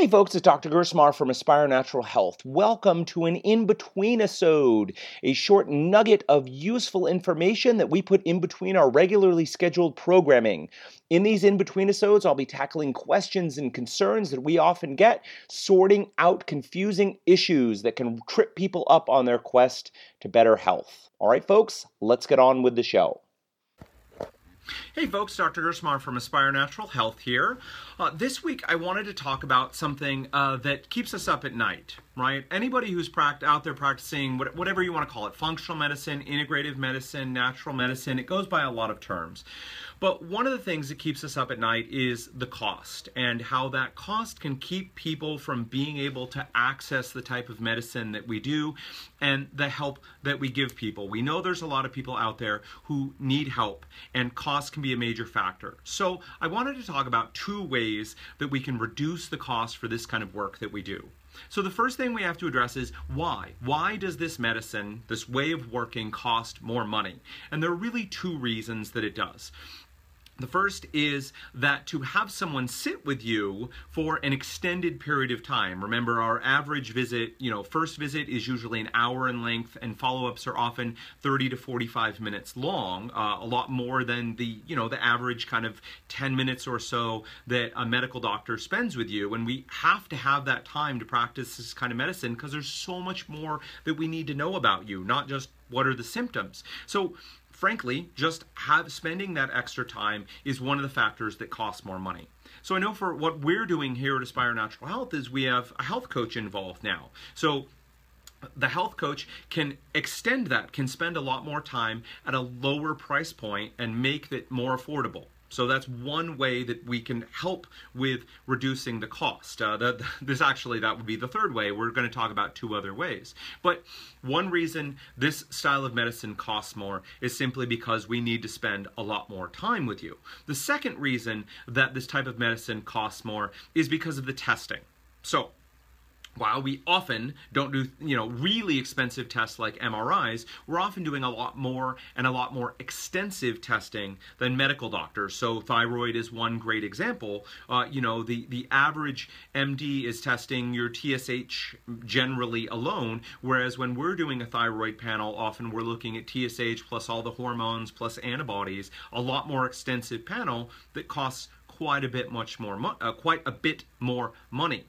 Hey folks, it's Dr. Gersmar from Aspire Natural Health. Welcome to an in-between episode, a short nugget of useful information that we put in between our regularly scheduled programming. In these in-between episodes, I'll be tackling questions and concerns that we often get, sorting out confusing issues that can trip people up on their quest to better health. All right, folks, let's get on with the show. Hey folks, Dr. Gersmar from Aspire Natural Health here. Uh, this week I wanted to talk about something uh, that keeps us up at night, right? Anybody who's out there practicing whatever you want to call it, functional medicine, integrative medicine, natural medicine, it goes by a lot of terms. But one of the things that keeps us up at night is the cost and how that cost can keep people from being able to access the type of medicine that we do and the help that we give people. We know there's a lot of people out there who need help and cost can be a major factor. So I wanted to talk about two ways that we can reduce the cost for this kind of work that we do. So the first thing we have to address is why? Why does this medicine, this way of working, cost more money? And there are really two reasons that it does. The first is that to have someone sit with you for an extended period of time. Remember, our average visit, you know, first visit is usually an hour in length, and follow ups are often 30 to 45 minutes long, uh, a lot more than the, you know, the average kind of 10 minutes or so that a medical doctor spends with you. And we have to have that time to practice this kind of medicine because there's so much more that we need to know about you, not just what are the symptoms. So, frankly, just have spending that extra time is one of the factors that costs more money. So I know for what we're doing here at Aspire Natural Health is we have a health coach involved now. So the health coach can extend that, can spend a lot more time at a lower price point and make it more affordable. So that's one way that we can help with reducing the cost. Uh, this actually, that would be the third way. We're going to talk about two other ways. But one reason this style of medicine costs more is simply because we need to spend a lot more time with you. The second reason that this type of medicine costs more is because of the testing. So while we often don't do you know really expensive tests like MRIs, we're often doing a lot more and a lot more extensive testing than medical doctors. So thyroid is one great example. Uh, you know the the average MD is testing your TSH generally alone, whereas when we're doing a thyroid panel, often we're looking at TSH plus all the hormones plus antibodies, a lot more extensive panel that costs quite a bit much more mo- uh, quite a bit more money.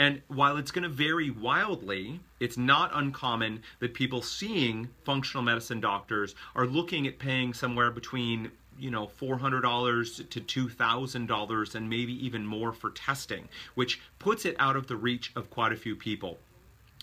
And while it's going to vary wildly, it's not uncommon that people seeing functional medicine doctors are looking at paying somewhere between you know $400 to $2,000 and maybe even more for testing, which puts it out of the reach of quite a few people.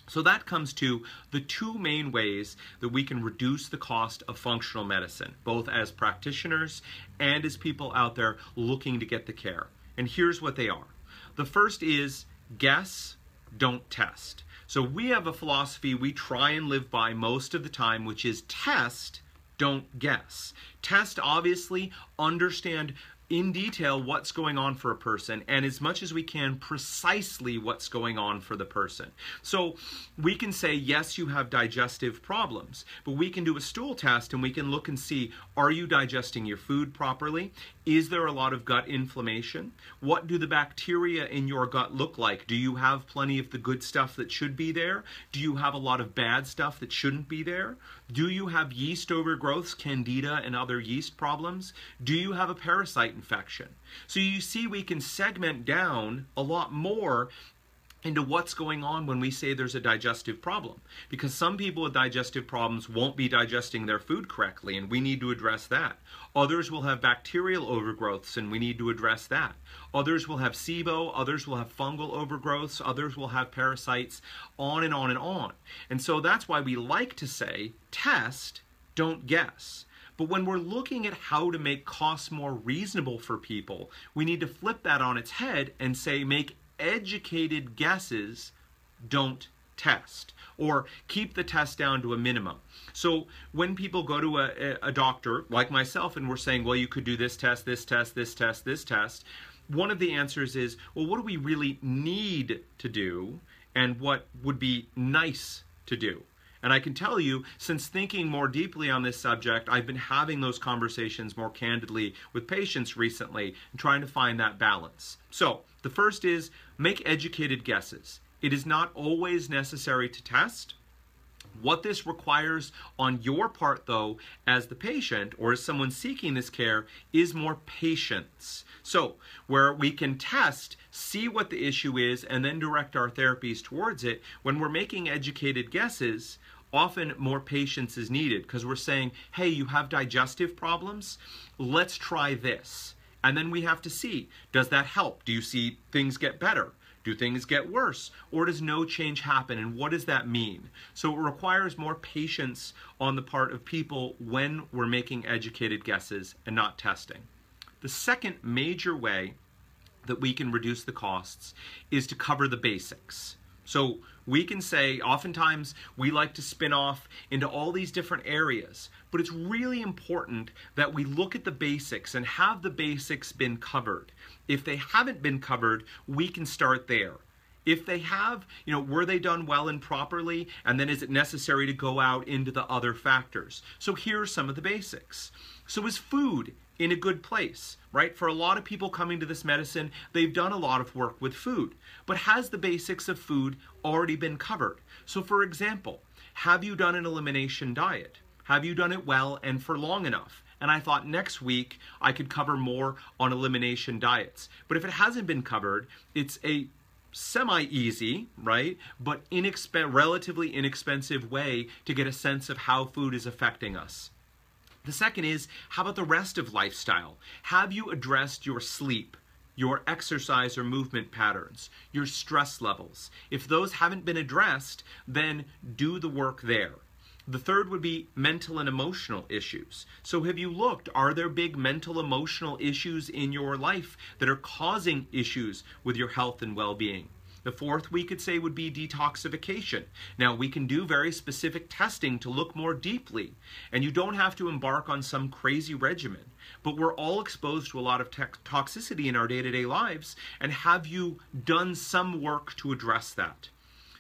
So that comes to the two main ways that we can reduce the cost of functional medicine, both as practitioners and as people out there looking to get the care. And here's what they are. The first is guess, don't test. So we have a philosophy we try and live by most of the time, which is test, don't guess. Test, obviously, understand in detail what's going on for a person and as much as we can precisely what's going on for the person. So we can say, yes, you have digestive problems, but we can do a stool test and we can look and see, are you digesting your food properly? Is there a lot of gut inflammation? What do the bacteria in your gut look like? Do you have plenty of the good stuff that should be there? Do you have a lot of bad stuff that shouldn't be there? Do you have yeast overgrowths, candida, and other yeast problems? Do you have a parasite infection? So you see, we can segment down a lot more into what's going on when we say there's a digestive problem. Because some people with digestive problems won't be digesting their food correctly, and we need to address that. Others will have bacterial overgrowths, and we need to address that. Others will have SIBO, others will have fungal overgrowths, others will have parasites, on and on and on. And so that's why we like to say test, don't guess. But when we're looking at how to make costs more reasonable for people, we need to flip that on its head and say make educated guesses don't test or keep the test down to a minimum. So when people go to a, a, doctor like myself and we're saying, well, you could do this test, this test, this test, this test, one of the answers is, well, what do we really need to do and what would be nice to do? And I can tell you, since thinking more deeply on this subject, I've been having those conversations more candidly with patients recently and trying to find that balance. So, The first is make educated guesses. It is not always necessary to test. What this requires on your part, though, as the patient or as someone seeking this care, is more patience. So, where we can test, see what the issue is, and then direct our therapies towards it, when we're making educated guesses, often more patience is needed because we're saying, hey, you have digestive problems? Let's try this. And then we have to see does that help? Do you see things get better? Do things get worse? Or does no change happen? And what does that mean? So it requires more patience on the part of people when we're making educated guesses and not testing. The second major way that we can reduce the costs is to cover the basics. So we can say, oftentimes we like to spin off into all these different areas, but it's really important that we look at the basics and have the basics been covered. If they haven't been covered, we can start there. If they have, you know, were they done well and properly? And then is it necessary to go out into the other factors? So here are some of the basics. So is food in a good place, right? For a lot of people coming to this medicine, they've done a lot of work with food. But has the basics of food already been covered? So, for example, have you done an elimination diet? Have you done it well and for long enough? And I thought next week I could cover more on elimination diets. But if it hasn't been covered, it's a semi easy, right? But inexp- relatively inexpensive way to get a sense of how food is affecting us. The second is how about the rest of lifestyle? Have you addressed your sleep? Your exercise or movement patterns, your stress levels. If those haven't been addressed, then do the work there. The third would be mental and emotional issues. So, have you looked? Are there big mental emotional issues in your life that are causing issues with your health and well being? The fourth we could say would be detoxification. Now, we can do very specific testing to look more deeply, and you don't have to embark on some crazy regimen. But we're all exposed to a lot of toxicity in our day to day lives, and have you done some work to address that?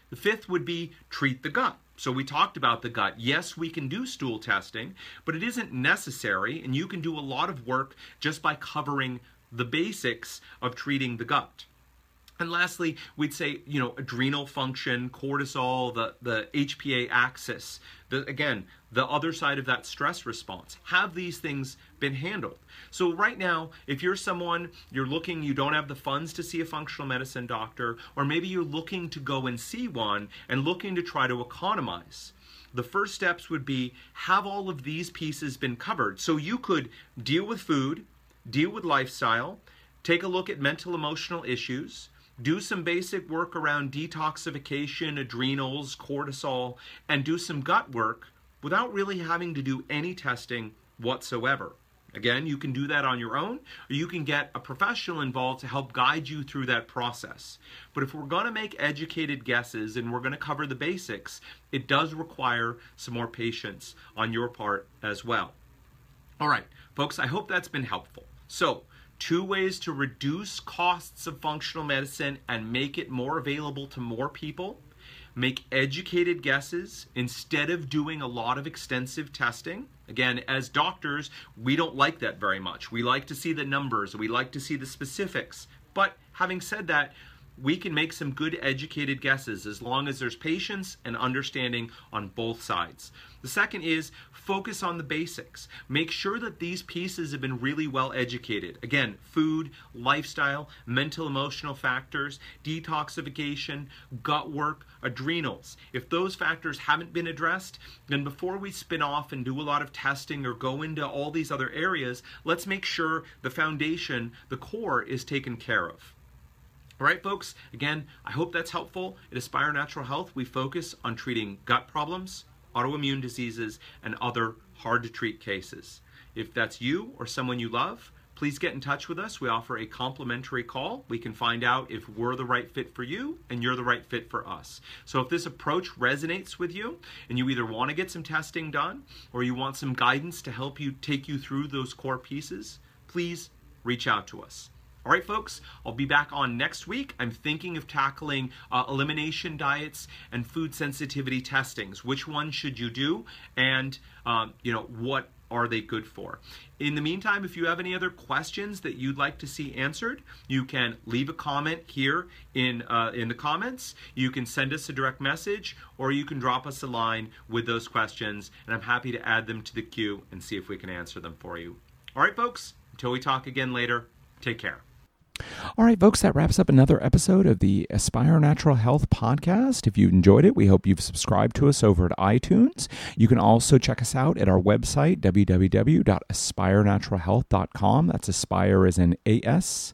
The fifth would be treat the gut. So we talked about the gut. Yes, we can do stool testing, but it isn't necessary, and you can do a lot of work just by covering the basics of treating the gut. And lastly, we'd say, you know, adrenal function, cortisol, the, the HPA axis, the, again, the other side of that stress response. Have these things been handled? So, right now, if you're someone, you're looking, you don't have the funds to see a functional medicine doctor, or maybe you're looking to go and see one and looking to try to economize, the first steps would be have all of these pieces been covered. So, you could deal with food, deal with lifestyle, take a look at mental emotional issues do some basic work around detoxification, adrenals, cortisol, and do some gut work without really having to do any testing whatsoever. Again, you can do that on your own, or you can get a professional involved to help guide you through that process. But if we're going to make educated guesses and we're going to cover the basics, it does require some more patience on your part as well. All right, folks, I hope that's been helpful. So, two ways to reduce costs of functional medicine and make it more available to more people. Make educated guesses instead of doing a lot of extensive testing. Again, as doctors, we don't like that very much. We like to see the numbers, we like to see the specifics. But having said that, we can make some good educated guesses as long as there's patience and understanding on both sides. The second is focus on the basics. Make sure that these pieces have been really well educated. Again, food, lifestyle, mental emotional factors, detoxification, gut work, adrenals. If those factors haven't been addressed, then before we spin off and do a lot of testing or go into all these other areas, let's make sure the foundation, the core, is taken care of. All right, folks, again, I hope that's helpful. At Aspire Natural Health, we focus on treating gut problems, autoimmune diseases, and other hard to treat cases. If that's you or someone you love, please get in touch with us. We offer a complimentary call. We can find out if we're the right fit for you and you're the right fit for us. So if this approach resonates with you and you either want to get some testing done or you want some guidance to help you take you through those core pieces, please reach out to us. All right, folks, I'll be back on next week. I'm thinking of tackling uh, elimination diets and food sensitivity testings. Which one should you do? And, um, you know, what are they good for? In the meantime, if you have any other questions that you'd like to see answered, you can leave a comment here in uh, in the comments. You can send us a direct message, or you can drop us a line with those questions, and I'm happy to add them to the queue and see if we can answer them for you. All right, folks. Until we talk again later. Take care. All right, folks, that wraps up another episode of the Aspire Natural Health podcast. If you enjoyed it, we hope you've subscribed to us over at iTunes. You can also check us out at our website, www.aspirenaturalhealth.com. That's Aspire as in A S